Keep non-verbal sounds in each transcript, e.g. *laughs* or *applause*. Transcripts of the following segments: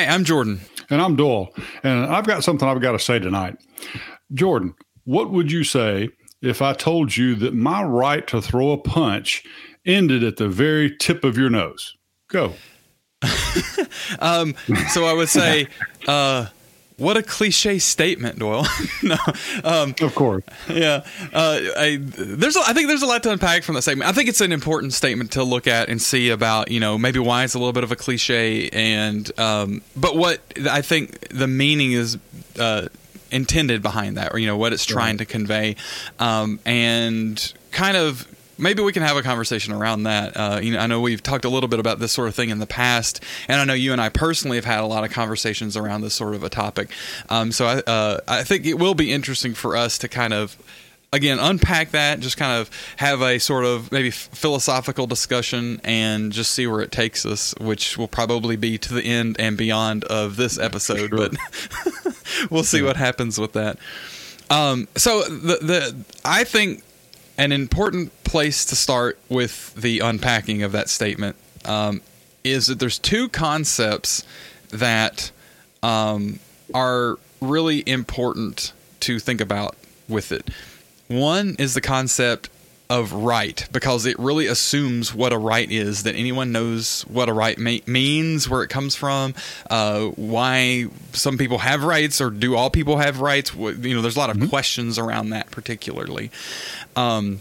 Hi, I'm Jordan. And I'm Doyle. And I've got something I've got to say tonight. Jordan, what would you say if I told you that my right to throw a punch ended at the very tip of your nose? Go. *laughs* um, so I would say, uh, what a cliche statement, Doyle. *laughs* no, um, of course. Yeah, uh, I, there's. A, I think there's a lot to unpack from that statement. I think it's an important statement to look at and see about. You know, maybe why it's a little bit of a cliche, and um, but what I think the meaning is. Uh, intended behind that or you know what it's trying right. to convey um, and kind of maybe we can have a conversation around that. Uh, you know, I know we've talked a little bit about this sort of thing in the past, and I know you and I personally have had a lot of conversations around this sort of a topic. Um, so I, uh, I think it will be interesting for us to kind of again unpack that just kind of have a sort of maybe philosophical discussion and just see where it takes us which will probably be to the end and beyond of this episode sure. but *laughs* we'll see what happens with that um, so the the i think an important place to start with the unpacking of that statement um, is that there's two concepts that um, are really important to think about with it. One is the concept of right because it really assumes what a right is that anyone knows what a right ma- means where it comes from uh, why some people have rights or do all people have rights you know there's a lot of mm-hmm. questions around that particularly um,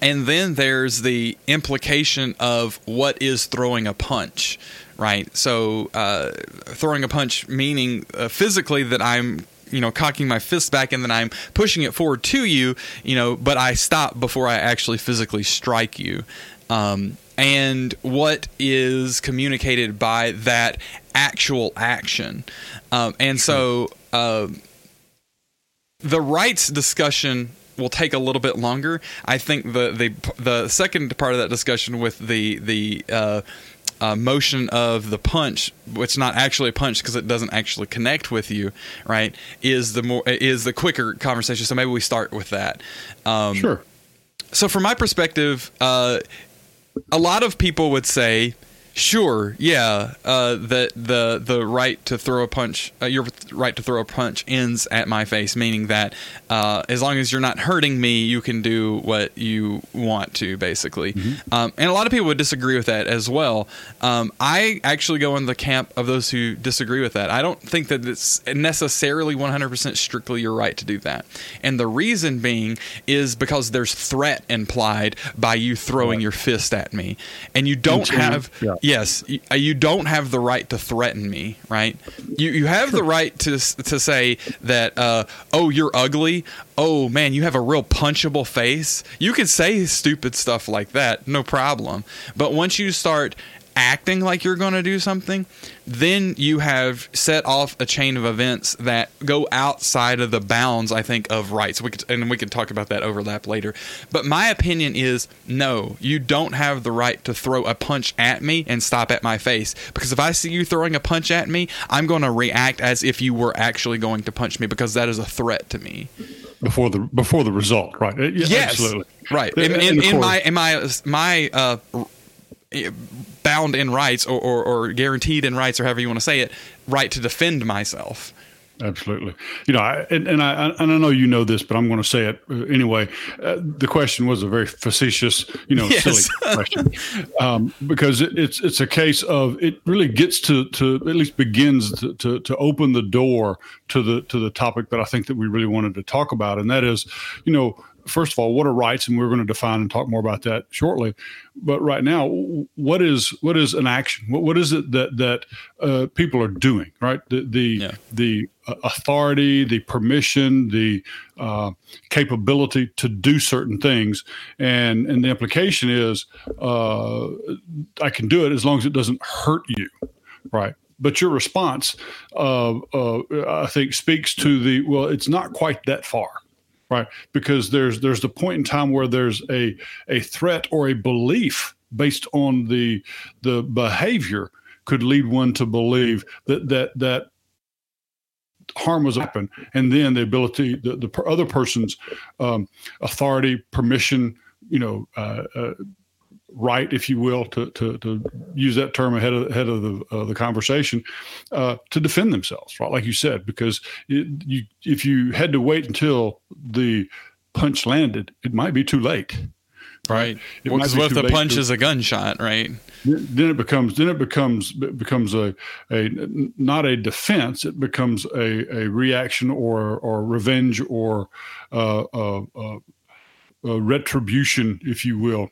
and then there's the implication of what is throwing a punch, right? So, uh, throwing a punch meaning uh, physically that I'm you know cocking my fist back and then I'm pushing it forward to you, you know, but I stop before I actually physically strike you. Um, and what is communicated by that actual action. Um, and so uh, the rights discussion will take a little bit longer. I think the the the second part of that discussion with the the uh, uh, motion of the punch, which not actually a punch because it doesn't actually connect with you, right? Is the more is the quicker conversation. So maybe we start with that. Um, sure. So from my perspective, uh, a lot of people would say Sure, yeah. Uh, that the the right to throw a punch, uh, your right to throw a punch ends at my face, meaning that uh, as long as you're not hurting me, you can do what you want to, basically. Mm-hmm. Um, and a lot of people would disagree with that as well. Um, I actually go in the camp of those who disagree with that. I don't think that it's necessarily 100% strictly your right to do that, and the reason being is because there's threat implied by you throwing right. your fist at me, and you don't have. Yeah yes, uh, you don't have the right to threaten me, right? You you have the right to to say that, uh, oh, you're ugly. Oh man, you have a real punchable face. You can say stupid stuff like that, no problem. But once you start acting like you're going to do something, then you have set off a chain of events that go outside of the bounds, I think, of rights. We could, and we can talk about that overlap later. But my opinion is no, you don't have the right to throw a punch at me and stop at my face. Because if I see you throwing a punch at me, I'm going to react as if you were actually going to punch me because that is a threat to me. Before the before the result, right? yes, absolutely. Right. In, in, in my in my my uh, bound in rights or, or, or guaranteed in rights or however you want to say it, right to defend myself. Absolutely. You know, I, and, and, I and I know you know this, but I'm going to say it uh, anyway. Uh, the question was a very facetious, you know, yes. silly question, um, because it, it's it's a case of it really gets to to at least begins to, to, to open the door to the to the topic that I think that we really wanted to talk about, and that is, you know, first of all, what are rights, and we're going to define and talk more about that shortly. But right now, what is what is an action? What what is it that that uh, people are doing? Right, the the yeah. the uh, authority, the permission, the uh, capability to do certain things, and and the implication is uh, I can do it as long as it doesn't hurt you, right? But your response, uh, uh, I think, speaks to the well. It's not quite that far right? Because there's there's the point in time where there's a a threat or a belief based on the the behavior could lead one to believe that that that harm was happen and then the ability the, the other person's um, authority permission you know uh, uh, right, if you will, to to, to use that term ahead of ahead of the uh, the conversation, uh, to defend themselves, right? Like you said, because it, you if you had to wait until the punch landed, it might be too late. Right. Well, what if the punch to, is a gunshot, right? Then it becomes then it becomes it becomes a a not a defense. It becomes a, a reaction or or revenge or uh, uh, uh, retribution, if you will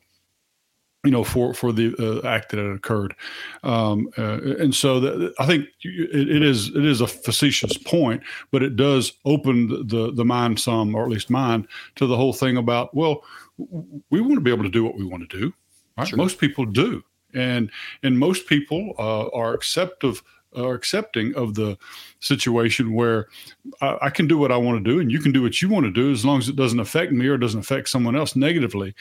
you know, for for the uh, act that had occurred, um, uh, and so I think it, it is it is a facetious point, but it does open the the mind some, or at least mine, to the whole thing about well, we want to be able to do what we want to do. Right? Sure. Most people do, and and most people uh, are acceptive are accepting of the situation where I, I, can do what I want to do and you can do what you want to do as long as it doesn't affect me or doesn't affect someone else negatively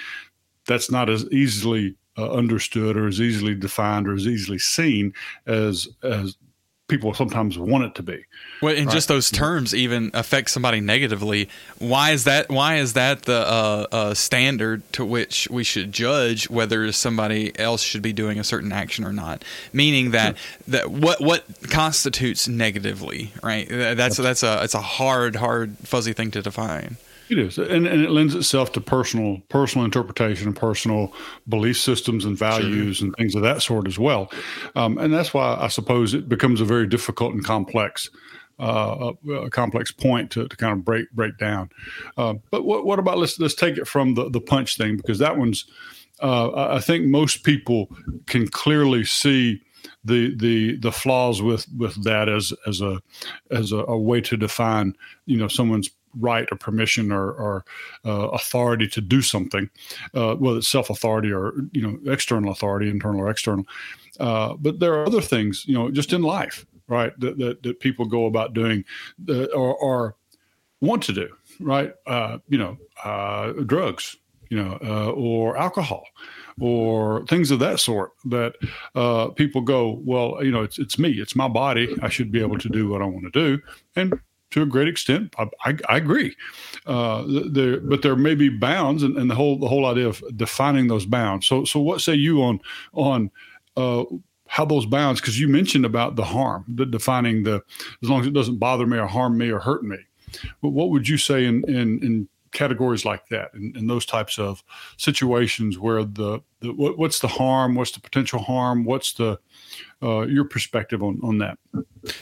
that's not as easily uh, understood or as easily defined or as easily seen as as people sometimes want it to be. Well, and right? just those terms even affect somebody negatively. Why is that? Why is that the uh, uh, standard to which we should judge whether somebody else should be doing a certain action or not? Meaning that sure. that what what constitutes negatively, right? That's that's a it's a hard, hard, fuzzy thing to define. It is, and, and it lends itself to personal personal interpretation and personal belief systems and values sure. and things of that sort as well. Um, and that's why I suppose it becomes a very difficult and complex uh, a, complex point to, to kind of break break down. Uh, but what, what about let's let's take it from the the punch thing because that one's uh, I think most people can clearly see the the the flaws with with that as as a as a, a way to define you know someone's right or permission or, or uh, authority to do something, uh, whether it's self authority or you know external authority, internal or external. Uh, but there are other things, you know, just in life, right, that that, that people go about doing or, or, want to do, right? Uh, you know, uh, drugs, you know, uh, or alcohol. Or things of that sort that people go, well, you know, it's it's me, it's my body. I should be able to do what I want to do, and to a great extent. I, I, I agree. Uh, there, but there may be bounds, and, and, the whole the whole idea of defining those bounds. So, so what say you on on uh, how those bounds? Because you mentioned about the harm, the defining the as long as it doesn't bother me or harm me or hurt me. But what would you say in in, in categories like that, and, in those types of situations where the, the what, what's the harm, what's the potential harm, what's the uh, your perspective on, on that.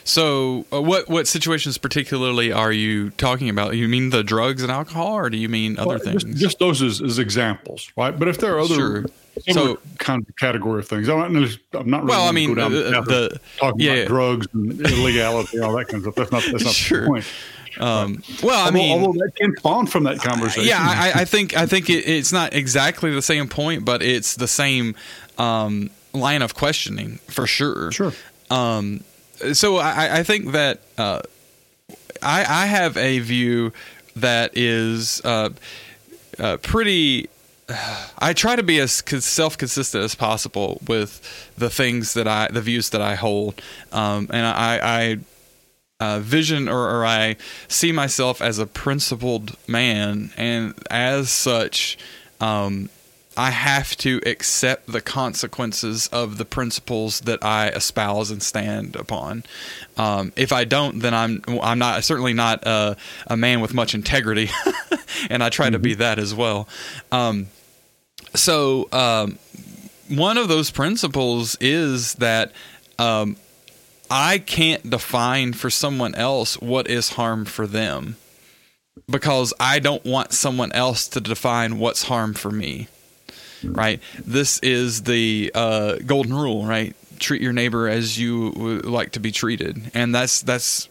So, uh, what what situations particularly are you talking about? You mean the drugs and alcohol, or do you mean other well, things? Just, just, those as, as, examples, right? But if there are other sure. so kind of category of things, I'm not, I'm not really well. I mean, go down the, the talking yeah, about drugs and illegality, all that kind of stuff. That's not that's not *laughs* sure. the point. Um, well, I although, mean, although that can spawn from that conversation. Yeah, I, I *laughs* think I think it, it's not exactly the same point, but it's the same um, line of questioning for sure. Sure. Um, so I, I think that uh, I, I have a view that is uh, uh, pretty. *sighs* I try to be as self consistent as possible with the things that I, the views that I hold, um, and I, I uh, vision or, or, I see myself as a principled man, and as such, um, I have to accept the consequences of the principles that I espouse and stand upon. Um, if I don't, then I'm I'm not certainly not a, a man with much integrity, *laughs* and I try mm-hmm. to be mm-hmm. that as well. Um, so um, one of those principles is that um, I can't define for someone else what is harm for them because I don't want someone else to define what's harm for me right? This is the uh, golden rule, right? Treat your neighbor as you would like to be treated, and that's that's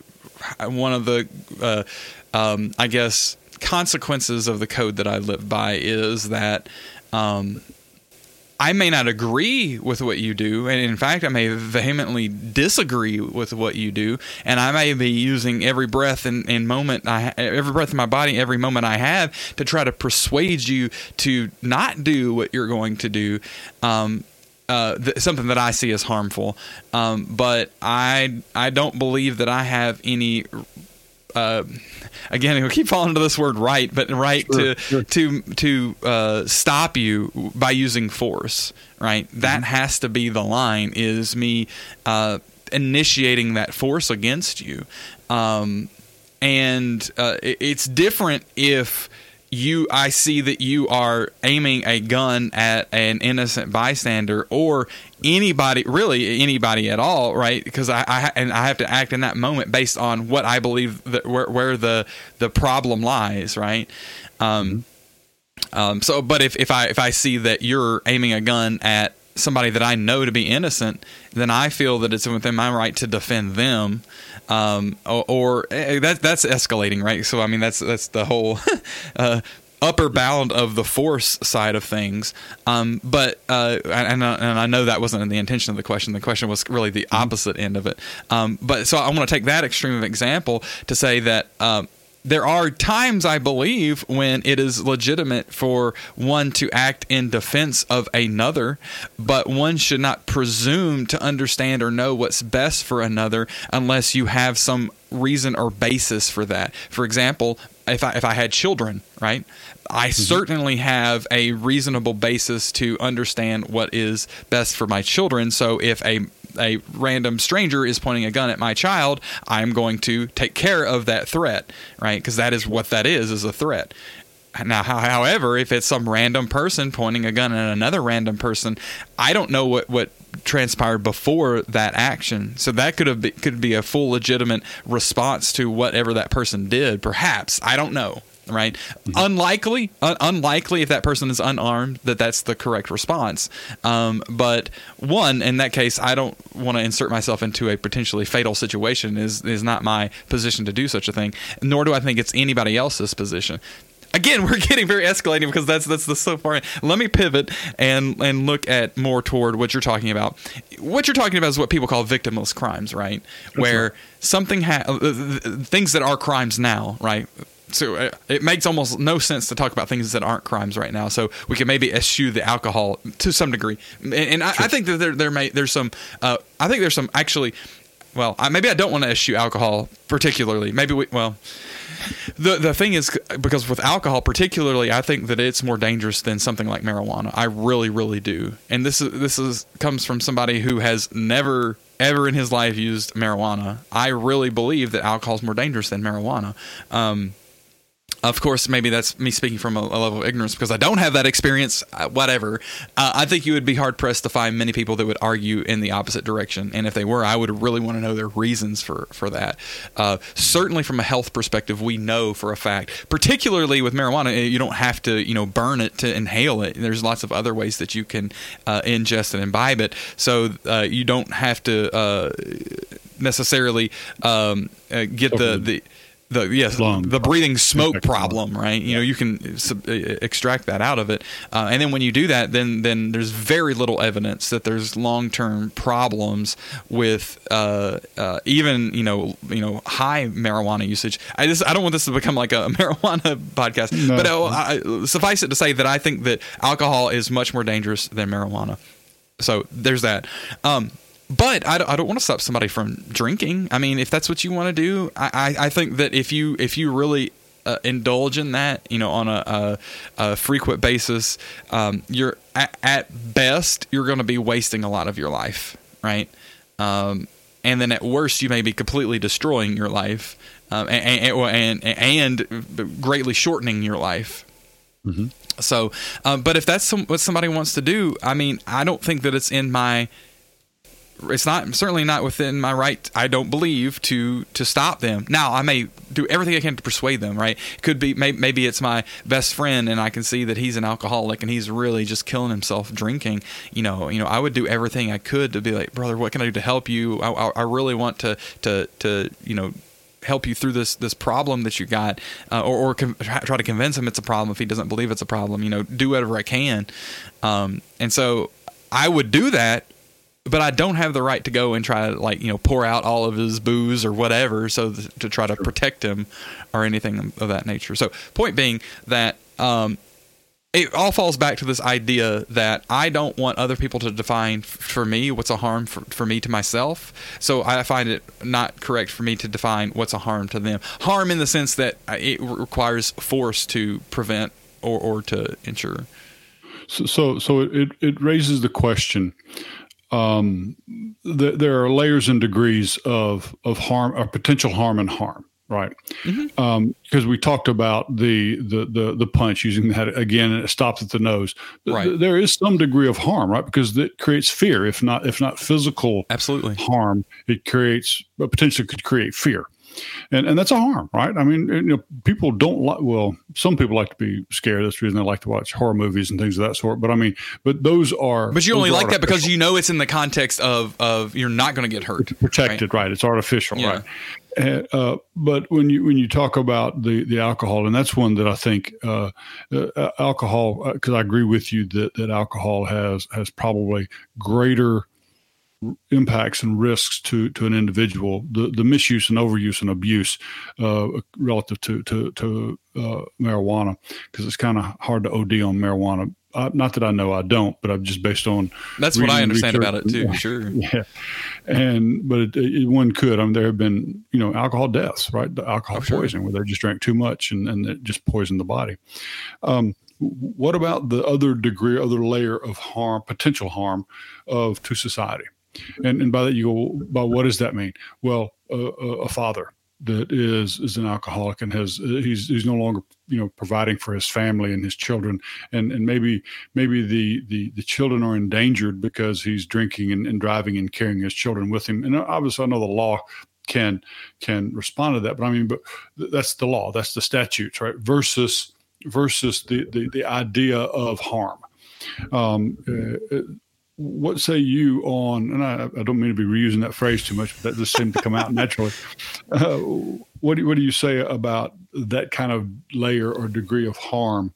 one of the, uh, um, I guess, consequences of the code that I live by is that um, I may not agree with what you do, and in fact, I may vehemently disagree with what you do, and I may be using every breath and, and moment, I, every breath in my body, every moment I have to try to persuade you to not do what you're going to do. Um, uh, th- something that I see as harmful, um, but I I don't believe that I have any uh, again, *laughs* we keep falling into this word right, but right sure, to sure. to to uh, stop you by using force, right? Mm-hmm. That has to be the line. Is me uh, initiating that force against you, um, and uh, it, it's different if you I see that you are aiming a gun at an innocent bystander or anybody really anybody at all right? Because I, I, and I have to act in that moment based on what I believe that where, where the the problem lies right? Um, um, so but if, if I if I see that you're aiming a gun at somebody that I know to be innocent then I feel that it's within my right to defend them um, or, or eh, that that's escalating, right? So I mean, that's that's the whole *laughs* uh, upper bound of the force side of things. Um, but uh, and, and, I know that wasn't the intention of the question. The question was really the opposite end of it. Um, but so I want to take that extreme of example to say that um, there are times, I believe, when it is legitimate for one to act in defense of another, but one should not presume to understand or know what's best for another unless you have some reason or basis for that. For example, if I if I had children, right? I mm-hmm. certainly have a reasonable basis to understand what is best for my children. So if a a random stranger is pointing a gun at my child, I'm going to take care of that threat, right? Because that is what that is, is a threat. Now, however, if it's some random person pointing a gun at another random person, I don't know what, what transpired before that action. So that could have be, could be a full legitimate response to whatever that person did. Perhaps I don't know right? Mm-hmm. Unlikely, un- unlikely if that person is unarmed that that's the correct response. Um, but one, in that case, I don't want to insert myself into a potentially fatal situation. is is not my position to do such a thing. Nor do I think it's anybody else's position. Again, *laughs* we're getting very escalating because that's that's the so far. Let me pivot and and look at more toward what you're talking about. What you're talking about is what people call victimless crimes, right? Where something ha- uh, things that are crimes now, right? So uh, it makes almost no sense to talk about things that aren't crimes right now. So we can maybe eschew the alcohol to some degree, and, and I, I, think that there there may there's some uh, I think there's some actually. Well, I, maybe I don't want to eschew alcohol particularly. Maybe we well. The the thing is because with alcohol particularly I think that it's more dangerous than something like marijuana. I really really do. And this is this is comes from somebody who has never ever in his life used marijuana. I really believe that alcohol is more dangerous than marijuana. Um, of course, maybe that's me speaking from a, a, level of ignorance because I don't have that experience. Uh, whatever. Uh, I think you would be hard pressed to find many people that would argue in the opposite direction. And if they were, I would really want to know their reasons for for that. Uh, certainly, from a health perspective, we know for a fact, particularly with marijuana, eh, you don't have to you know burn it to inhale it. There's lots of other ways that you can uh, ingest and imbibe it, so uh, you don't have to uh, necessarily um, get the the the yes Lung. the breathing smoke problem right? You know you can sub, extract that out of it. Uh, and then when you do that then then there's very little evidence that there's long-term problems with uh, uh, even you know you know high marijuana usage. I just I don't want this to become like a *laughs* marijuana podcast no. but uh, I, suffice it to say that I think that alcohol is much more dangerous than marijuana. So there's that. Um, but I don't, I don't want to stop somebody from drinking. I mean, if that's what you want to do, I, I, I think that if you if you really uh, indulge in that, you know, on a, a, a frequent basis, um, you're at, at, best you're going to be wasting a lot of your life, right? Um, and then at worst, you may be completely destroying your life um, and, and, and, greatly shortening your life. Mm-hmm. So, um, but if that's some, what somebody wants to do, I mean, I don't think that it's in my it's not certainly not within my right i don't believe to to stop them. Now i may do everything i can to persuade them right? Could be maybe it's my best friend and i can see that he's an alcoholic and he's really just killing himself drinking. You know you know i would do everything i could to be like brother what can i do to help you? I, I, I really want to to to you know help you through this this problem that you got, uh, or, or try to convince him it's a problem if he doesn't believe it's a problem. You know, do whatever I can, um, and so I would do that but I don't have the right to go and try to like you know pour out all of his booze or whatever, so th- to try to protect him or anything of that nature. So point being that um, it all falls back to this idea that I don't want other people to define f- for me what's a harm for, for me to myself. So I find it not correct for me to define what's a harm to them. Harm in the sense that it requires force to prevent or, or to ensure. So, so, so it, it raises the question. Um, th- there are layers and degrees of, of harm, or potential harm and harm right? Because mm-hmm. um, we talked about the, the the the punch using that again, and it stops at the nose. Right. there is some degree of harm, right? Because it creates fear, if not if not physical, absolutely harm. It creates but potentially could create fear. And, and that's a harm, right? I mean, you know, people don't like. Well, some people like to be scared. That's the reason they like to watch horror movies and things of that sort. But I mean, but those are. But you only like that because you know it's in the context of of you're not going to get hurt. It's protected, right? right? It's artificial, yeah. right? Uh, but when you when you talk about the the alcohol, and that's one that I think uh, uh, alcohol, because uh, I agree with you that that alcohol has has probably greater impacts and risks to to an individual. The the misuse and overuse and abuse uh, relative to to to uh, marijuana, because it's kind of hard to OD on marijuana uh, not that I know I don't, but I'm just based on. That's what I understand about it too. Sure. *laughs* Yeah, and but it, it, one could. I mean, there have been you know alcohol deaths, right? The alcohol oh, sure. poisoning where they just drank too much and and it just poisoned the body. Um, what about the other degree, other layer of harm, potential harm, of to society? And and by that you go, by what does that mean? Well, uh, a father that is is an alcoholic and has he's he's no longer you know providing for his family and his children. And and maybe maybe the the the children are endangered because he's drinking and, and driving and carrying his children with him. And obviously I know the law can can respond to that. But I mean but that's the law. That's the statutes right? Versus versus the the, the idea of harm. Um, uh, what say you on, and I, I, don't mean to be reusing that phrase too much, but that just seemed to come out naturally. *laughs* Uh, what, do, what do you say about that kind of layer or degree of harm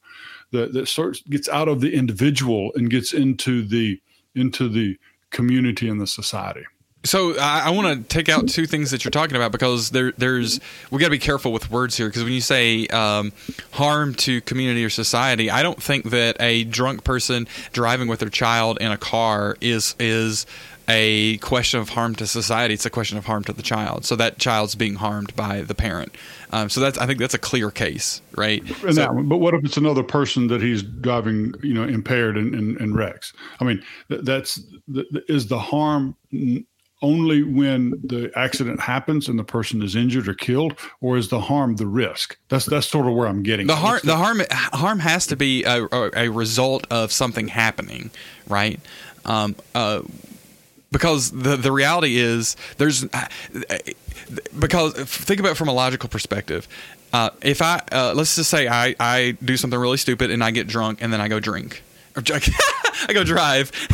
that, that starts gets out of the individual and gets into the into the community and the society? So I, I want to take out two things that you're talking about because there, there's we got to be careful with words here because when you say um, harm to community or society, I don't think that a drunk person driving with their child in a car is is a question of harm to society. It's a question of harm to the child. So that child's being harmed by the parent. Um, so that's I think that's a clear case, right? So, that, but what if it's another person that he's driving, you know, impaired and, and, and wrecks? I mean, that's is the harm only when the accident happens and the person is injured or killed, or is the harm the risk? That's that's sort of where I'm getting. The harm, the harm, harm has to be a, a result of something happening, right? Um, uh, because the the reality is there's because think about it from a logical perspective. Uh, if I uh, let's just say I I do something really stupid and I get drunk and then I go drink *laughs* I go drive. *laughs*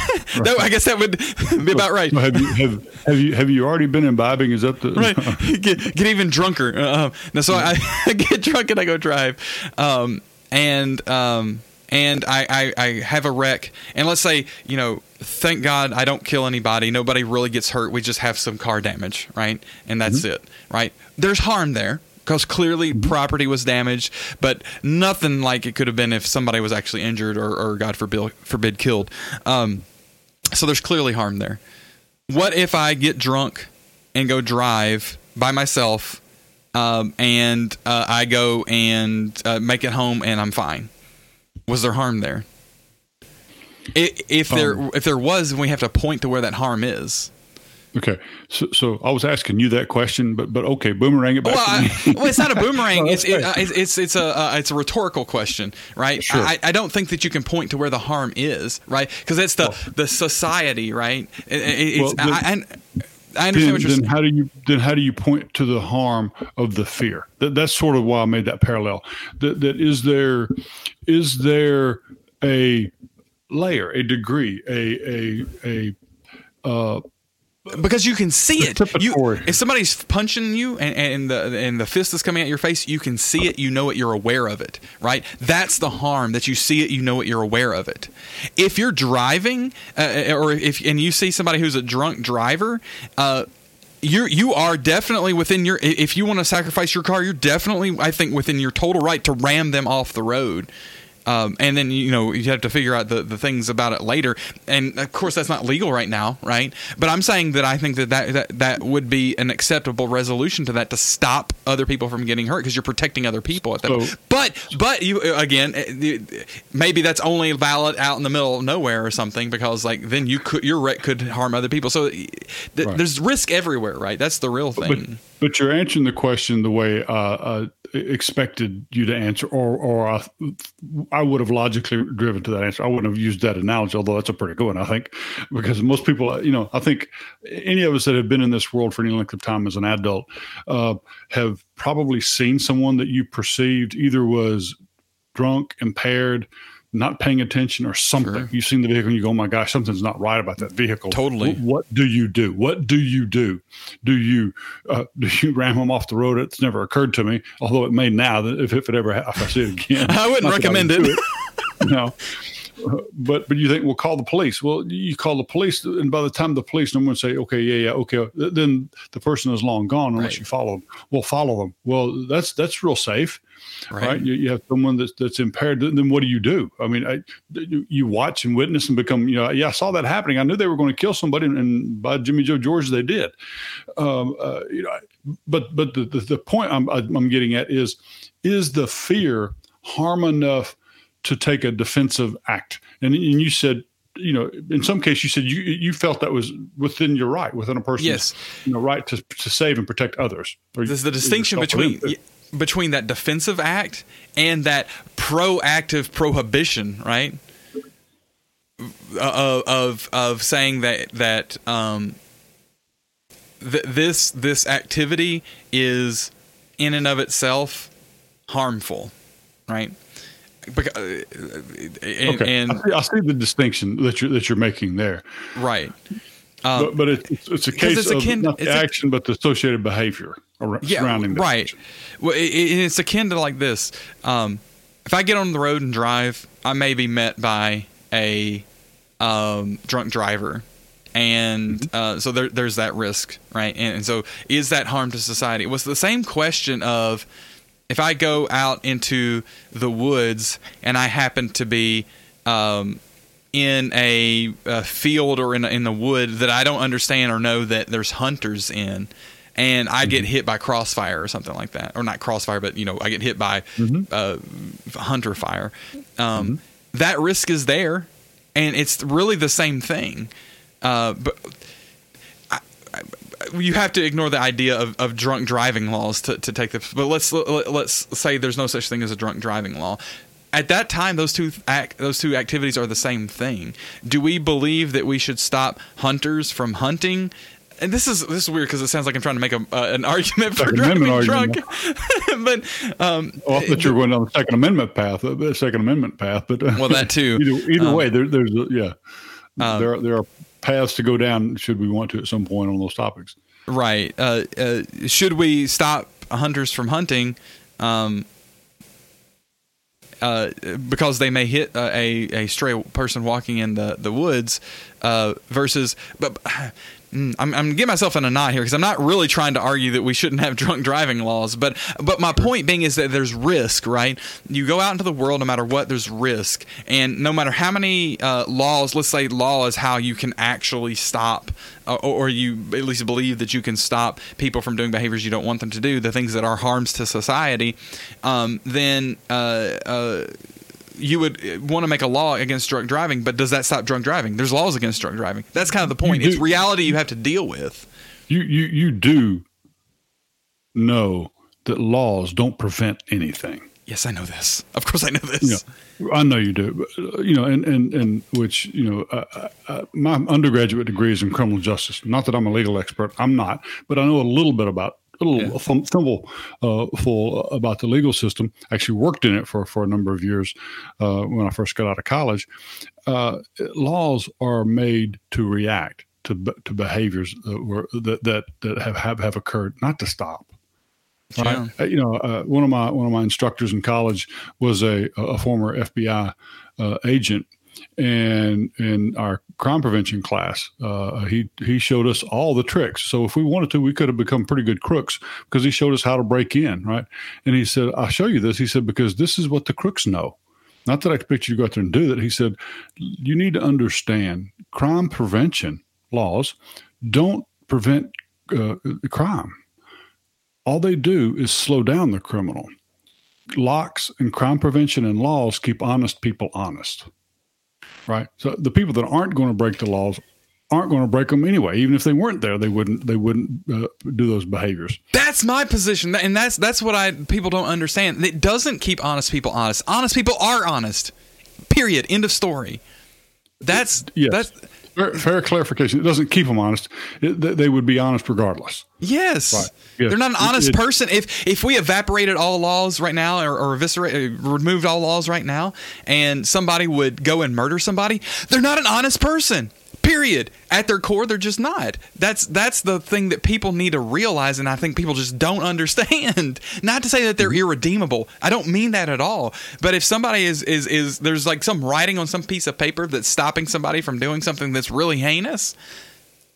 that, I guess that would *laughs* be about right. Have you have, have you have you already been imbibing? Is that the right? Get, get even drunker. Uh, uh now, so I, I, get drunk and I go drive, um, and um, and I, I I have a wreck. And let's say you know, thank God I don't kill anybody. Nobody really gets hurt. We just have some car damage, right? And that's mm-hmm. it, right? There's harm there because clearly mm-hmm. property was damaged, but nothing like it could have been if somebody was actually injured or, or God forbid, forbid killed. Um, so there's clearly harm there. What if I get drunk and go drive by myself, um, and uh, I go and uh, make it home and I'm fine? Was there harm there? If there um, if there was, we have to point to where that harm is. Okay, so, so I was asking you that question, but but okay, boomerang it back. Well, I, *laughs* well it's not a boomerang. *laughs* no, it's, it, uh, it's, it's it's a uh, it's a rhetorical question, right? Sure. I, I don't think that you can point to where the harm is, right? Because it's the well, the society, right? It, well, then, I, I, understand then, what you're then saying. how do you then how do you point to the harm of the fear? That, that's sort of why I made that parallel. That that is there is there a layer, a degree, a a a uh, because you can see it. You, if somebody's punching you and, and, the and the fist is coming at your face, you can see it. You know it. You're aware of it. Right. That's the harm that you see it. You know it. You're aware of it. If you're driving, uh, or if and you see somebody who's a drunk driver, uh, you're you are definitely within your. If you want to sacrifice your car, you're definitely, I think, within your total right to ram them off the road. Um, and then you know you have to figure out the, the things about it later. And of course, that's not legal right now, right? But I'm saying that I think that that that, that would be an acceptable resolution to that to stop other people from getting hurt because you're protecting other people at that. So, but but you again, eh, maybe that's only valid out in the middle of nowhere or something because like then you could your wreck could harm other people. So th- right. there's risk everywhere, right? That's the real thing. But, but you're answering the question the way uh, uh, expected you to answer, or or I, I, would have logically driven to that answer. I wouldn't have used that analogy, although that's a pretty good one, I think, because most people, you know, I think any of us that have been in this world for any length of time as an adult uh, have probably seen someone that you perceived either was drunk, impaired, not paying attention or something. Sure. You've seen the vehicle and you go, oh my gosh, something's not right about that vehicle. Totally. What, what do you do? What do you do? Do you uh, *laughs* do you ram them off the road? It's never occurred to me, although it may now. That if, if it ever if I see it again, *laughs* I wouldn't recommend it. it. *laughs* no. But but you think we'll call the police? Well, you call the police, and by the time the police no one say, okay, yeah, yeah, okay, then the person is long gone unless right. you follow them. We'll follow them. Well, that's that's real safe right? right? You, you, have someone that's that's impaired. Then what do you do? I mean, I, you watch and witness and become. You know, yeah, I saw that happening. I knew they were going to kill somebody, and, and by Jimmy Joe George, they did. Um, uh, you know, but but the, the, the point I'm I'm getting at is is the fear harm enough to take a defensive act? And, and you said you know, in some case, you said you you felt that was within your right, within a person's yes. you know, right to, to save and protect others. There's the distinction between between that defensive act and that proactive prohibition, right? Of of, of saying that that um, th- this this activity is in and of itself harmful, right? Because, uh, and, okay. and I, see, I see the distinction that you're that you're making there, right? Um, but, but it's, it's a case it's akin, of not the action, a, but the associated behavior yeah, surrounding the right. Action. Well, it, it's akin to like this. Um, if I get on the road and drive, I may be met by a um, drunk driver, and mm-hmm. uh, so there, there's that risk, right? And, and, so, is that harm to society? It was the same question of if I go out into the woods and I happen to be um, in a, a, field or in, a, in the wood that I don't understand or know that there's hunters in, and I get mm-hmm. hit by crossfire or something like that, or not crossfire, but you know I get hit by mm-hmm. uh, hunter fire. Um, mm-hmm. That risk is there, and it's really the same thing. Uh, but you have to ignore the idea of, of drunk driving laws to, to take this. But let's let, us let us say there's no such thing as a drunk driving law at that time those two act, those two activities are the same thing do we believe that we should stop hunters from hunting and this is this is weird because it sounds like I'm trying to make a, uh, an argument for Second driving drunk. *laughs* but um, well, I thought you were going down the Second Amendment path, uh, the Second Amendment path. But uh, well, that too. *laughs* either, either um, way, there, there's a, yeah, um, there are, there are paths to go down should we want to at some point on those topics. Right. Uh, uh, should we stop hunters from hunting? Um, uh, because they may hit a, a stray person walking in the the woods, uh, versus but I'm, I'm getting myself in a knot here because I'm not really trying to argue that we shouldn't have *laughs* drunk driving laws, but but my point being is that there's risk, right? You go out into the world, no matter what, there's risk, and no matter how many uh, laws, let's say law is how you can actually stop, uh, or, or, you at least believe that you can stop people from doing behaviors you don't want them to do, the things that are harms to society, um, then. Uh, uh you would want to make a law against drunk driving, but does that stop drunk driving? There's laws against drunk driving. That's kind of the point. It's reality you have to deal with. You you you do know that laws don't prevent anything. Yes, I know this. Of course, I know this. You know, I know you do. But, you know, and and and which you know, uh, uh, my undergraduate degree is in criminal justice. Not that I'm a legal expert. I'm not, but I know a little bit about a little yeah. thimble uh, full about the legal system. I actually worked in it for, for a number of years uh, when I first got out of college. Uh, laws are made to react to to behaviors that were that that, that have, have have occurred, not to stop. Right? Yeah. Uh, you know, uh, one of my one of my instructors in college was a a former FBI uh, agent and in our crime prevention class, uh, he he showed us all the tricks. So if we wanted to, we could have become pretty good crooks because he showed us how to break in, right? And he said, "I'll show you this." He said, "Because this is what the crooks know." Not that I expect you to go out there and do that. He said, you need to understand crime prevention laws don't prevent uh, crime. All they do is slow down the criminal. Locks and crime prevention and laws keep honest people honest. Right? So the people that aren't going to break the laws aren't going to break them anyway. Even if they weren't there, they wouldn't. They wouldn't uh, do those behaviors. That's my position, and that's that's what I people don't understand. It doesn't keep honest people honest. Honest people are honest. Period. End of story. That's yes. that's fair, fair clarification. It doesn't keep them honest. It, they would be honest regardless. Yes. Right. yes. They're not an honest it, it, person. If if we evaporated all laws right now or, or eviscerated, uh, removed all laws right now, and somebody would go and murder somebody, they're not an honest person. Period. At their core, they're just not. That's that's the thing that people need to realize, and I think people just don't *laughs* understand. Not to say that they're mm-hmm. irredeemable. I don't mean that at all. But if somebody is is is there's like some writing on some piece of paper that's stopping somebody from doing something that's really heinous,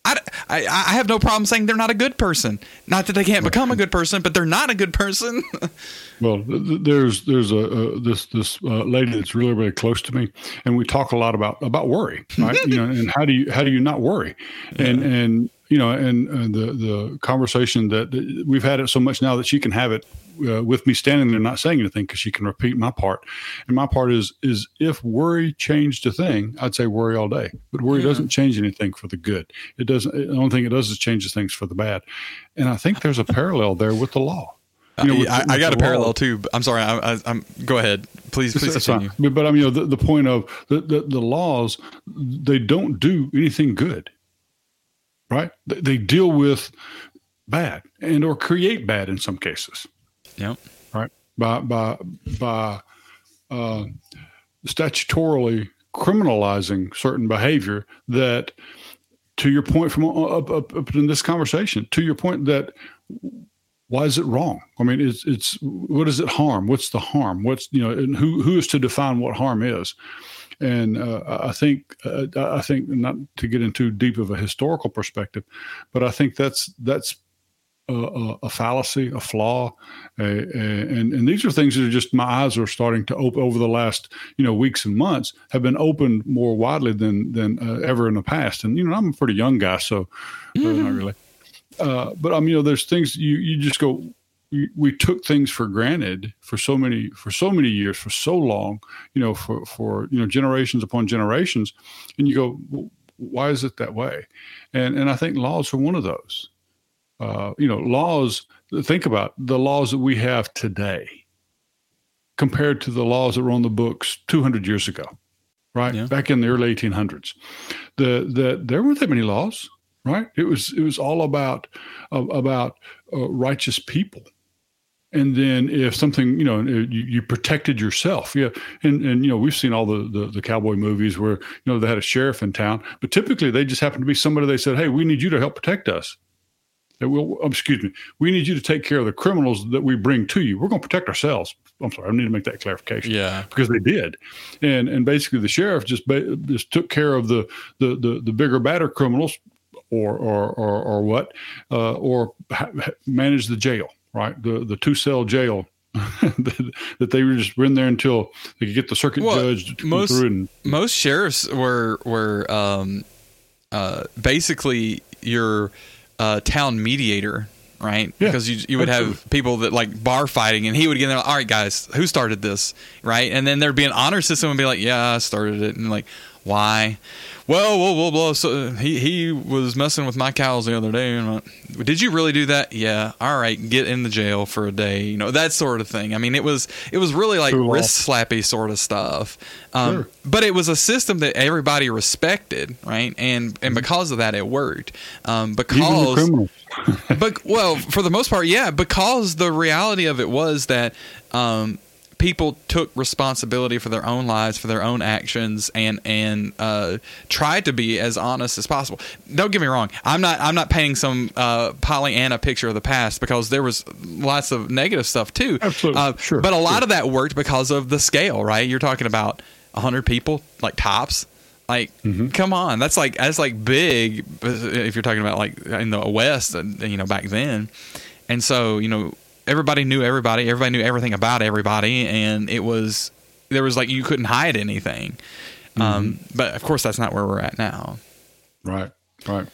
I, I, I, have no problem saying they're not a good person. Not that they can't become a good person, but they're not a good person. *laughs* well, there's there's a, a this this uh, lady that's really really close to me, and we talk a lot about about worry, right? *laughs* you know, and how do you how do you not worry, yeah. and and you know, and, and the the conversation that we've had it so much now that she can have it uh, with me standing there not saying anything because she can repeat my part. And my part is is if worry changed a thing, I'd say worry all day. But worry yeah. doesn't change anything for the good. It doesn't. The only thing it does is changes things for the bad. And I think there's a parallel there with the law. You know, with, I, with I, got a parallel law. too. I'm sorry. I, am go ahead, please. Please continue. But, but I mean, you know, the, the point of the, the, the laws, they don't do anything good, right? They, they deal with bad and or create bad in some cases. Yep. Right. By by by uh, statutorily criminalizing certain behavior that, to your point from up, up, up in this conversation, to your point that why is it wrong? I mean, it's it's what does it harm? What's the harm? What's you know, and who who is to define what harm is? And uh, I think uh, I think not to get into deep of a historical perspective, but I think that's that's a, a, fallacy, a flaw, a, and and these are things that are just my eyes are starting to open over the last you know weeks and months have been opened more widely than than uh, ever in the past. And you know I'm a pretty young guy, so uh, not mm-hmm. really. Uh, but um, you know, there's things you you just go. We, we took things for granted for so many for so many years for so long, you know, for for you know generations upon generations, and you go, well, why is it that way? And and I think laws are one of those uh, you know, laws. Think about the laws that we have today compared to the laws that were on the books 200 years ago, right? Yeah. Back in the early 1800s, the the there weren't that many laws, right? It was it was all about uh, about uh, righteous people. And then if something, you know, you, you, protected yourself. Yeah. And, and, you know, we've seen all the, the, the, cowboy movies where, you know, they had a sheriff in town, but typically they just happened to be somebody they said, Hey, we need you to help protect us that we'll, um, excuse me, we need you to take care of the criminals that we bring to you. We're going to protect ourselves. I'm sorry, I need to make that clarification. Yeah, because they did, and and basically the sheriff just just took care of the the the, the bigger, badder criminals, or or or, or what, uh, or ha- manage the jail, right? The the two cell jail *laughs* that they were just in there until they could get the circuit well, judge to most, come through. And, most sheriffs were were um, uh, basically your uh, town mediator, right? Yeah, because you, you would have people that like bar fighting, and he would get there. All right, guys, who started this, right? And then there'd be an honor system and be like, yeah, I started it, and like, why? Well, whoa, whoa, whoa. So he he was messing with my cows the other day. And did you really do that? Yeah. All right, get in the jail for a day. You know that sort of thing. I mean, it was it was really like wrist slappy sort of stuff. Um, sure. But it was a system that everybody respected, right? And and mm-hmm. because of that, it worked. Um, because, *laughs* but well, for the most part, yeah. Because the reality of it was that. Um, people took responsibility for their own lives, for their own actions, and and uh, tried to be as honest as possible. Don't get me wrong. I'm not I'm not painting some uh, Pollyanna picture of the past because there was lots of negative stuff too. Absolutely, uh, sure. But a lot sure. of that worked because of the scale, right? You're talking about hundred people, like tops. Like, mm-hmm. come on, that's like that's like big. If you're talking about like in the West, uh, you know, back then, and so you know everybody knew everybody. Everybody knew everything about everybody, and it was there was like you couldn't hide anything. Mm-hmm. Um, but of course, that's not where we're at now. Right. Right.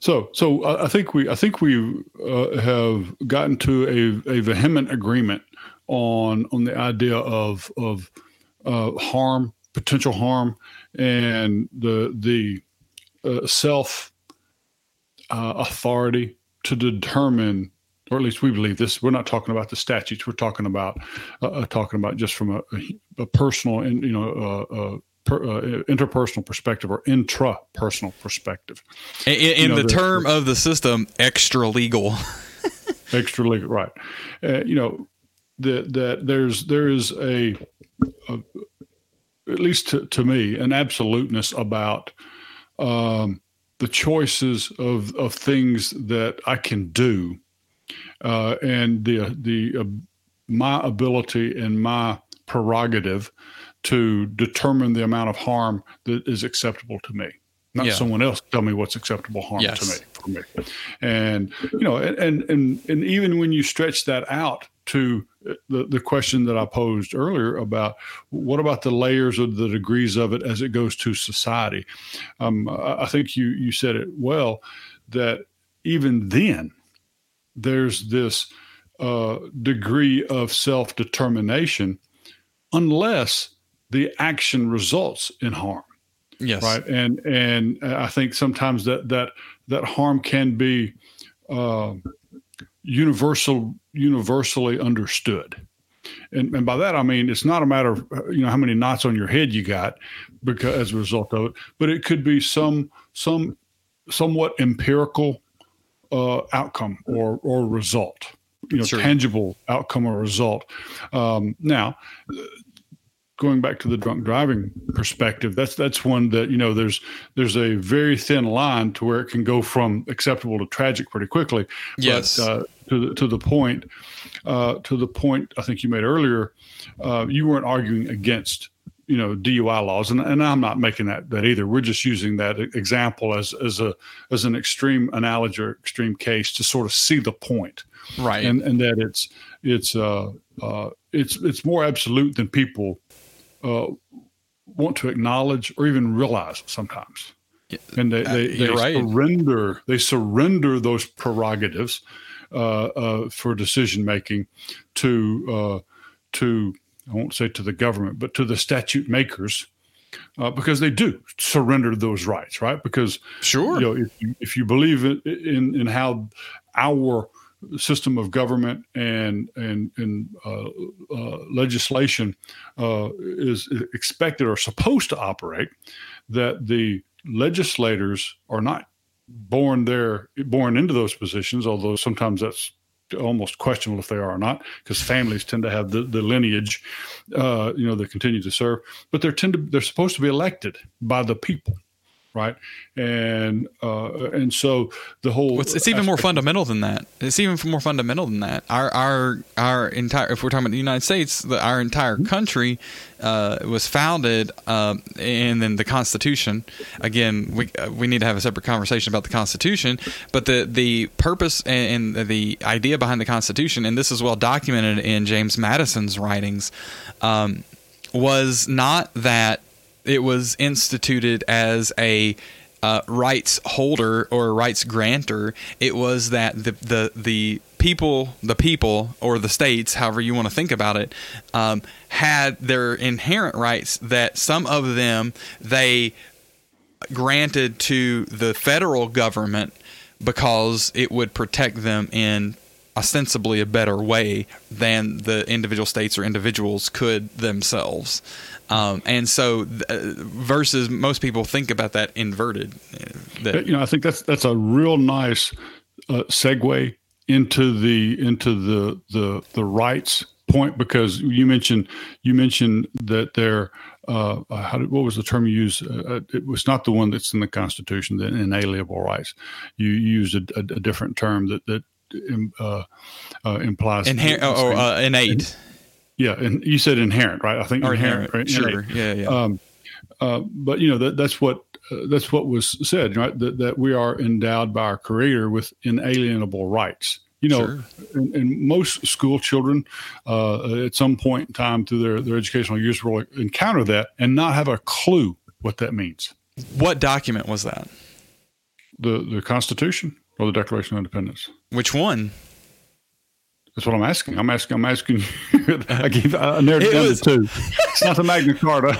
So, so I think we, I think we uh, have gotten to a, a vehement agreement on on the idea of of uh, harm, potential harm, and the the uh, self uh, authority to determine, or at least we believe this. We're not talking about the statutes. We're talking about uh, uh, talking about just from a, a personal and you know uh, per, uh, interpersonal perspective or intrapersonal perspective. In, in know, the, the, term of the system, extra legal. *laughs* extra legal, right? Uh, you know that that there's there is a, a at least to, to, me an absoluteness about um, the choices of of things that I can do, uh, and the the uh, my ability and my prerogative to determine the amount of harm that is acceptable to me not yeah. someone else tell me what's acceptable harm yes. to me for me and you know and and and even when you stretch that out to the, the question that I posed earlier about what about the layers of the degrees of it as it goes to society. Um, I think you you said it well that even then there's this uh, degree of self determination unless the action results in harm. Yes. Right. And and I think sometimes that that that harm can be uh, universal universally understood. And, and by that I mean it's not a matter of you know how many knots on your head you got because as a result of it, but it could be some some somewhat empirical uh, outcome or or result, you know, sure. tangible outcome or result. Um, now, going back to the drunk driving perspective, that's that's one that you know there's there's a very thin line to where it can go from acceptable to tragic pretty quickly. Yes. But, uh, to the to the point uh, to the point I think you made earlier, uh, you weren't arguing against you know DUI laws, and, and I'm not making that that either. We're just using that example as as a as an extreme analogy or extreme case to sort of see the point, right? And and that it's it's uh, uh it's it's more absolute than people uh, want to acknowledge or even realize sometimes. Yeah, And they, they, they right. surrender they surrender those prerogatives uh, uh, for decision making to uh, to I won't say to the government, but to the statute makers, uh, because they do surrender those rights, right? Because sure, you know, if you, if you believe in, in, in how our system of government and and and uh, uh, legislation uh, is expected or supposed to operate, that the legislators are not born there, born into those positions. Although sometimes that's almost questionable if they are or not, because families tend to have the, the lineage, uh, you know, that continue to serve. But they're tend to they're supposed to be elected by the people right? And uh, and so the whole it's, it's even more fundamental than that. It's even more fundamental than that. Our our our entire if we're talking about the United States, the, our entire mm-hmm. country uh, was founded, uh, and then the Constitution. Again, we uh, we need to have a separate conversation about the Constitution, but the the purpose and, and the idea behind the Constitution, and this is well documented in James Madison's writings. Um, was not that it was instituted as a uh, rights holder or rights grantor. It was that the the the people, the people or the states, however you want to think about it, um, had their inherent rights. That some of them they granted to the federal government because it would protect them in ostensibly a better way than the individual states or individuals could themselves. Um, and so, uh, versus most people think about that inverted. Uh, that, you know, I think that's that's a real nice uh, segue into the into the the the rights point because you mentioned you mentioned that there. Uh, uh how did, what was the term you used? Uh, it was not the one that's in the Constitution, the inalienable rights. You used a, a, a different term that that implies Inher- oh, oh innate. Yeah, and you said inherent, right? I think or inherent, inherent sure, yeah, yeah. Um, uh, but you know that that's what uh, that's what was said, right? That that we are endowed by our Creator with inalienable rights. You know, sure. and, and, most school children uh, at some point in time through their, their educational years will encounter that and not have a clue what that means. What document was that? The the Constitution or the Declaration of Independence? Which one? That's what I'm asking. I'm asking. I'm asking. *laughs* I gave. I narrowed it, down was, to two. It's not the Magna Carta.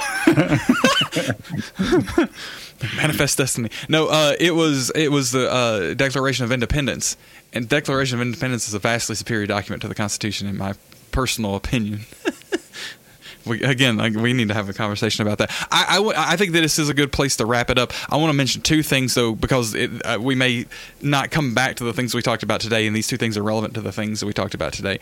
*laughs* Manifest Destiny. No, uh, it was it was the uh, Declaration of Independence, and Declaration of Independence is a vastly superior document to the Constitution, in my personal opinion. We, again, like, we need to have a conversation about that. I, I, w- I think that this is a good place to wrap it up. I want to mention two things though, because it, uh, we may not come back to the things we talked about today, and these two things are relevant to the things that we talked about today.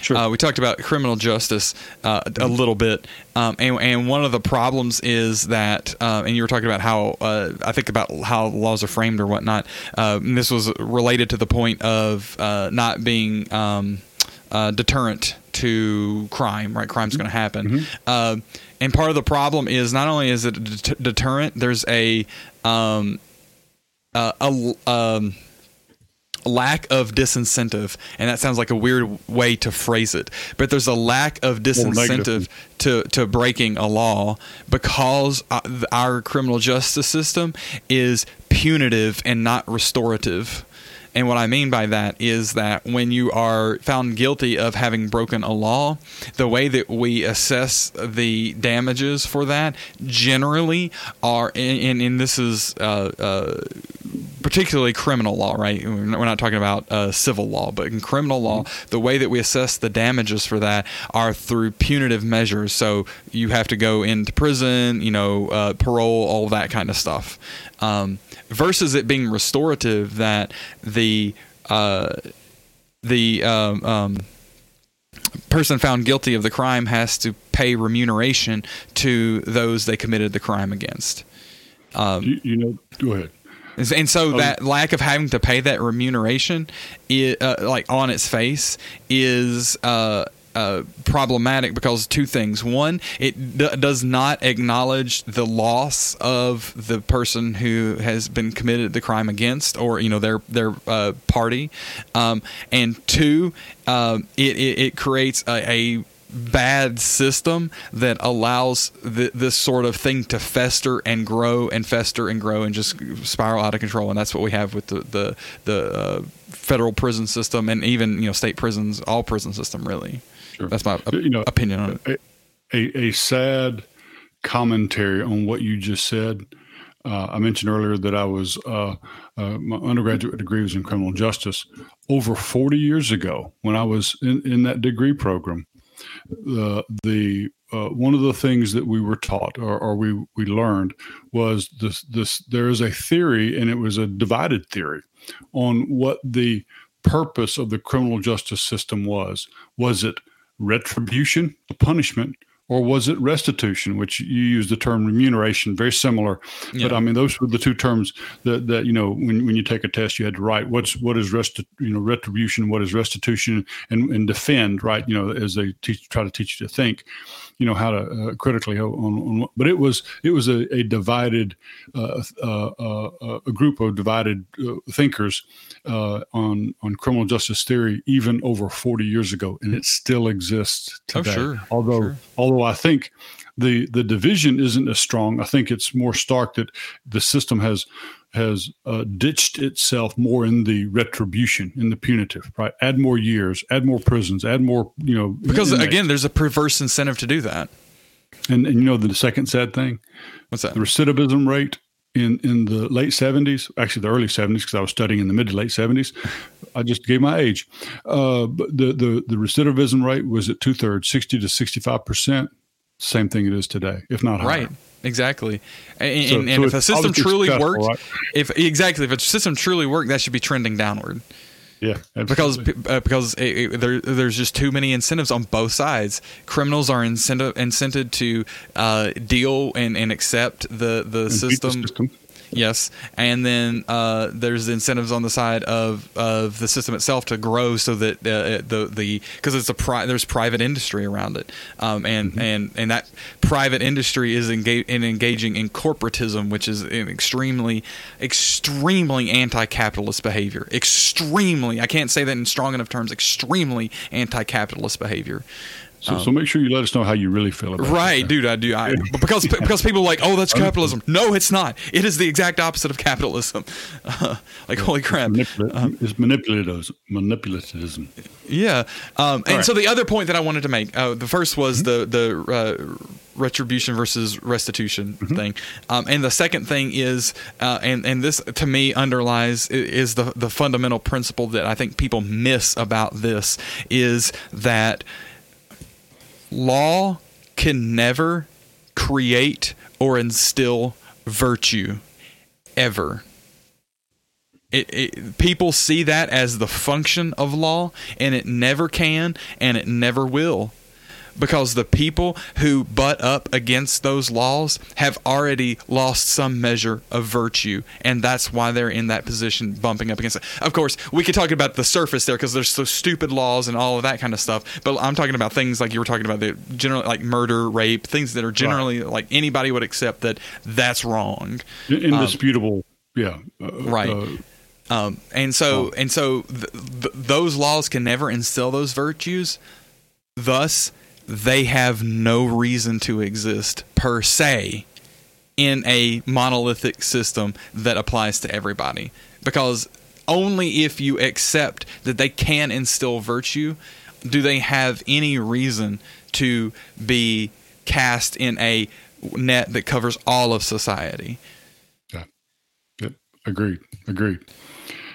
Sure. Uh, we talked about criminal justice uh, a little bit, um, and, and, one of the problems is that, uh, and you were talking about how uh, I think about how laws are framed or whatnot. Uh, this was related to the point of not being. Um, uh, deterrent to crime. Right, crime's going to happen. Mm-hmm. Uh, and part of the problem is not only is it a det- deterrent, there's a um, uh, a um, lack of disincentive, and that sounds like a weird way to phrase it, but there's a lack of disincentive to to breaking a law because uh, our criminal justice system is punitive and not restorative. And what I mean by that is that when you are found guilty of having broken a law, the way that we assess the damages for that generally are, and, and this is uh, uh, particularly criminal law, right? We're not talking about uh, civil law, but in criminal law, the way that we assess the damages for that are through punitive measures. So you have to go into prison, you know, uh, parole, all that kind of stuff. Um, versus it being restorative that the uh, the um, um, person found guilty of the crime has to pay remuneration to those they committed the crime against. Um, you, you, know, go ahead. And so oh. that lack of having to pay that remuneration, is, uh, like on its face, is uh, uh, problematic because two things. One, it d- does not acknowledge the loss of the person who has been committed the crime against, or you know their their uh, party. Um, and two, uh, it, it, it creates a, a bad system that allows th- this sort of thing to fester and grow and fester and grow and just spiral out of control. And that's what we have with the the, the uh, federal prison system and even you know state prisons, all prison system really. Sure. That's my you know, opinion on it. A, a, sad commentary on what you just said. Uh, I mentioned earlier that I was uh, uh, my undergraduate degree was in criminal justice. Over 40 years ago, when I was in, in that degree program, the the uh, one of the things that we were taught or, or, we we learned was this this there is a theory and it was a divided theory on what the purpose of the criminal justice system was. Was it retribution, punishment, or was it restitution, which you use the term remuneration, very similar. Yeah. But I mean, those were the two terms that, that you know when, when you take a test, you had to write what's what is resti- you know retribution, what is restitution, and and defend, right? You know, as they teach, try to teach you to think you know how to uh, critically on, on, but it was it was a, a divided uh, uh, uh a group of divided uh, thinkers uh, on on criminal justice theory even over 40 years ago and it still exists oh, today oh, sure. although sure. although i think the the division isn't as strong i think it's more stark that the system has has uh, ditched itself more in the retribution, in the punitive, right? Add more years, add more prisons, add more, you know. Because inmates. again, there's a perverse incentive to do that. And, and you know the second sad thing? What's that? The recidivism rate in in the late 70s, actually the early 70s, because I was studying in the mid to late 70s. I just gave my age. Uh, but the, the, the recidivism rate was at two thirds, 60 to 65 percent. Same thing it is today, if not higher. Right. Exactly, and, so, and, and so if a system truly works, right? if exactly if a system truly worked, that should be trending downward. Yeah, absolutely. because uh, because it, it, there, there's just too many incentives on both sides. Criminals are incentive incented to uh, deal and, and accept the the system. the system. Yes, and then uh, there's incentives on the side of, of the system itself to grow, so that uh, the the because it's a pri- there's private industry around it, um, and mm-hmm. and and that private industry is engage- in engaging in corporatism, which is an extremely extremely anti-capitalist behavior. Extremely, I can't say that in strong enough terms. Extremely anti-capitalist behavior. So, um, so make sure you let us know how you really feel about it. Right, that. dude. I do. I, because *laughs* because people are like, oh, that's capitalism. No, it's not. It is the exact opposite of capitalism. Uh, *laughs* like, holy crap! Um, it's manipulativism. Manipulativism. Yeah. Um, and right. so the other point that I wanted to make, uh, the first was mm-hmm. the the. Uh, retribution versus restitution mm-hmm. thing. Um, and the second thing is, uh, and and this to me underlies is the the fundamental principle that I think people miss about this is that law can never create or instill virtue ever. It, it, people see that as the function of law, and it never can and it never will because the people who butt up against those laws have already lost some measure of virtue, and that's why they're in that position bumping up against it. Of course, we could talk about the surface there because there's so stupid laws and all of that kind of stuff, but I'm talking about things like you were talking about the generally like murder, rape, things that are generally right. like anybody would accept that that's wrong, indisputable. Um, yeah, uh, right. Uh, um, and so and so th- th- those laws can never instill those virtues. Thus, they have no reason to exist per se in a monolithic system that applies to everybody. Because only if you accept that they can instill virtue do they have any reason to be cast in a net that covers all of society. Yeah. Yep. Agreed. Agreed.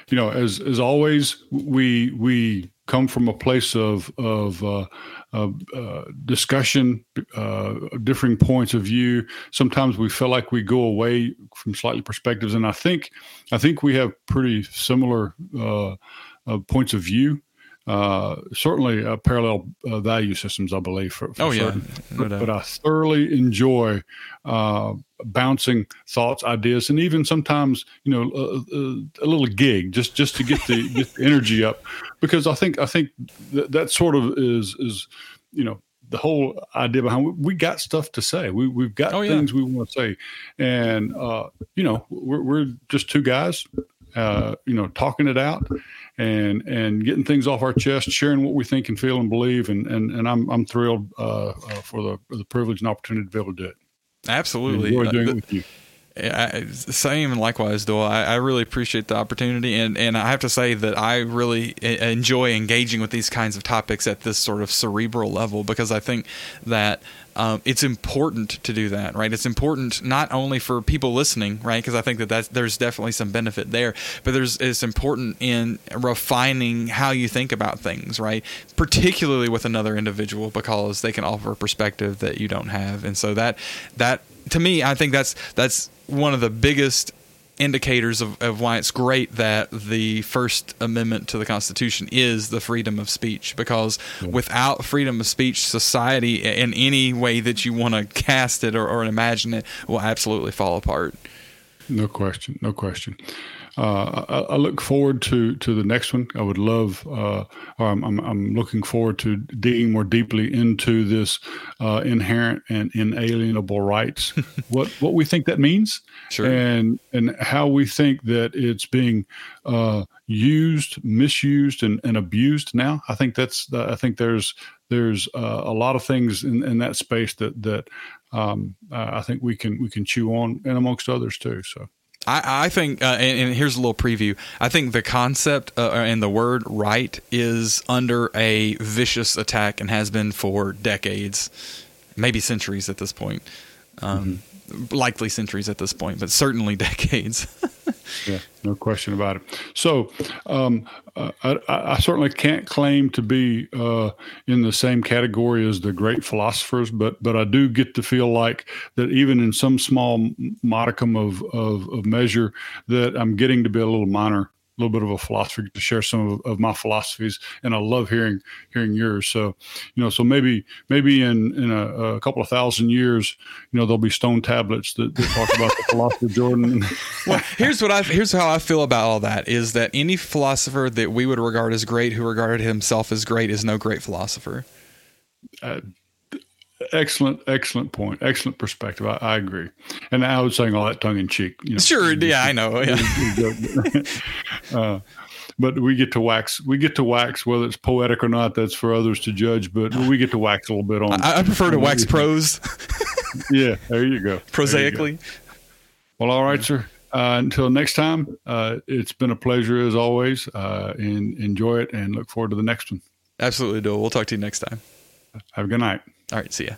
You know, as as always, we we come from a place of of uh, uh, discussion, uh, differing points of view. Sometimes we feel like we go away from slightly perspectives, and I think I think we have pretty similar uh, uh, points of view. Uh, certainly, parallel value systems, I believe. For, for oh yeah, no but, but, I thoroughly enjoy bouncing thoughts, ideas, and even sometimes you know a, a little gig just just to get the *laughs* get the energy up because I think I think that, that sort of is is you know the whole idea behind we, we got stuff to say. We we've got oh, yeah. things we want to say, and uh, you know we're, we're just two guys, uh, you know, talking it out and and getting things off our chest, sharing what we think and feel and believe, and and, and I'm I'm thrilled uh, uh for the for the privilege and opportunity to be able to do it. Absolutely, enjoy uh, doing it with you. I, same likewise, Doyle. I, I, really appreciate the opportunity, and, and I have to say that I really enjoy engaging with these kinds of topics at this sort of cerebral level because I think that um, it's important to do that, right? It's important not only for people listening, right? Because I think that that's, there's definitely some benefit there, but there's it's important in refining how you think about things, right? Particularly with another individual because they can offer a perspective that you don't have, and so that that to me, I think that's that's one of the biggest indicators of, of why it's great that the First Amendment to the Constitution is the freedom of speech. Because without freedom of speech, society, in any way that you want to cast it or, or imagine it, will absolutely fall apart. No question. No question uh, I, I, look forward to to the next one. I would love, uh, I'm, I'm, I'm, looking forward to digging more deeply into this uh, inherent and inalienable rights. *laughs* what what we think that means, sure. and and how we think that it's being uh, used, misused, and, and abused. Now, I think that's I think there's there's uh, a lot of things in, in that space that that um, I think we can we can chew on, and amongst others too. So. I, I think, uh, and, and, here's a little preview. I think the concept uh, and the word right is under a vicious attack and has been for decades, maybe centuries at this point. Um, mm-hmm. Likely centuries at this point, but certainly *laughs* decades. Yeah, no question about it. So, um, uh, I, I, certainly can't claim to be uh, in the same category as the great philosophers, but but I do get to feel like that even in some small modicum of, of, of measure, that I'm getting to be a little minor little bit of a philosopher to share some of, of, my philosophies, and I love hearing hearing yours. So, you know, so maybe maybe in in a, a couple of thousand years, you know, there'll be stone tablets that, that talk about the philosophy of Jordan. *laughs* well, here's what I here's how I feel about all that is that any philosopher that we would regard as great, who regarded himself as great, is no great philosopher. Uh, excellent, excellent point. Excellent perspective. I, I, agree. And I was saying all that tongue in cheek. You know, sure. Yeah, I know. *laughs* Yeah. *laughs* uh, but we get to wax. We get to wax whether it's poetic or not. That's for others to judge. But *sighs* we get to wax a little bit on. I, I prefer to wax prose. *laughs* yeah, there you go. Prosaically. You go. Well, all right, sir. Uh, until next time, uh, it's been a pleasure as always. Uh, and enjoy it, and look forward to the next one. Absolutely, do. We'll talk to you next time. Have a good night. All right. See ya.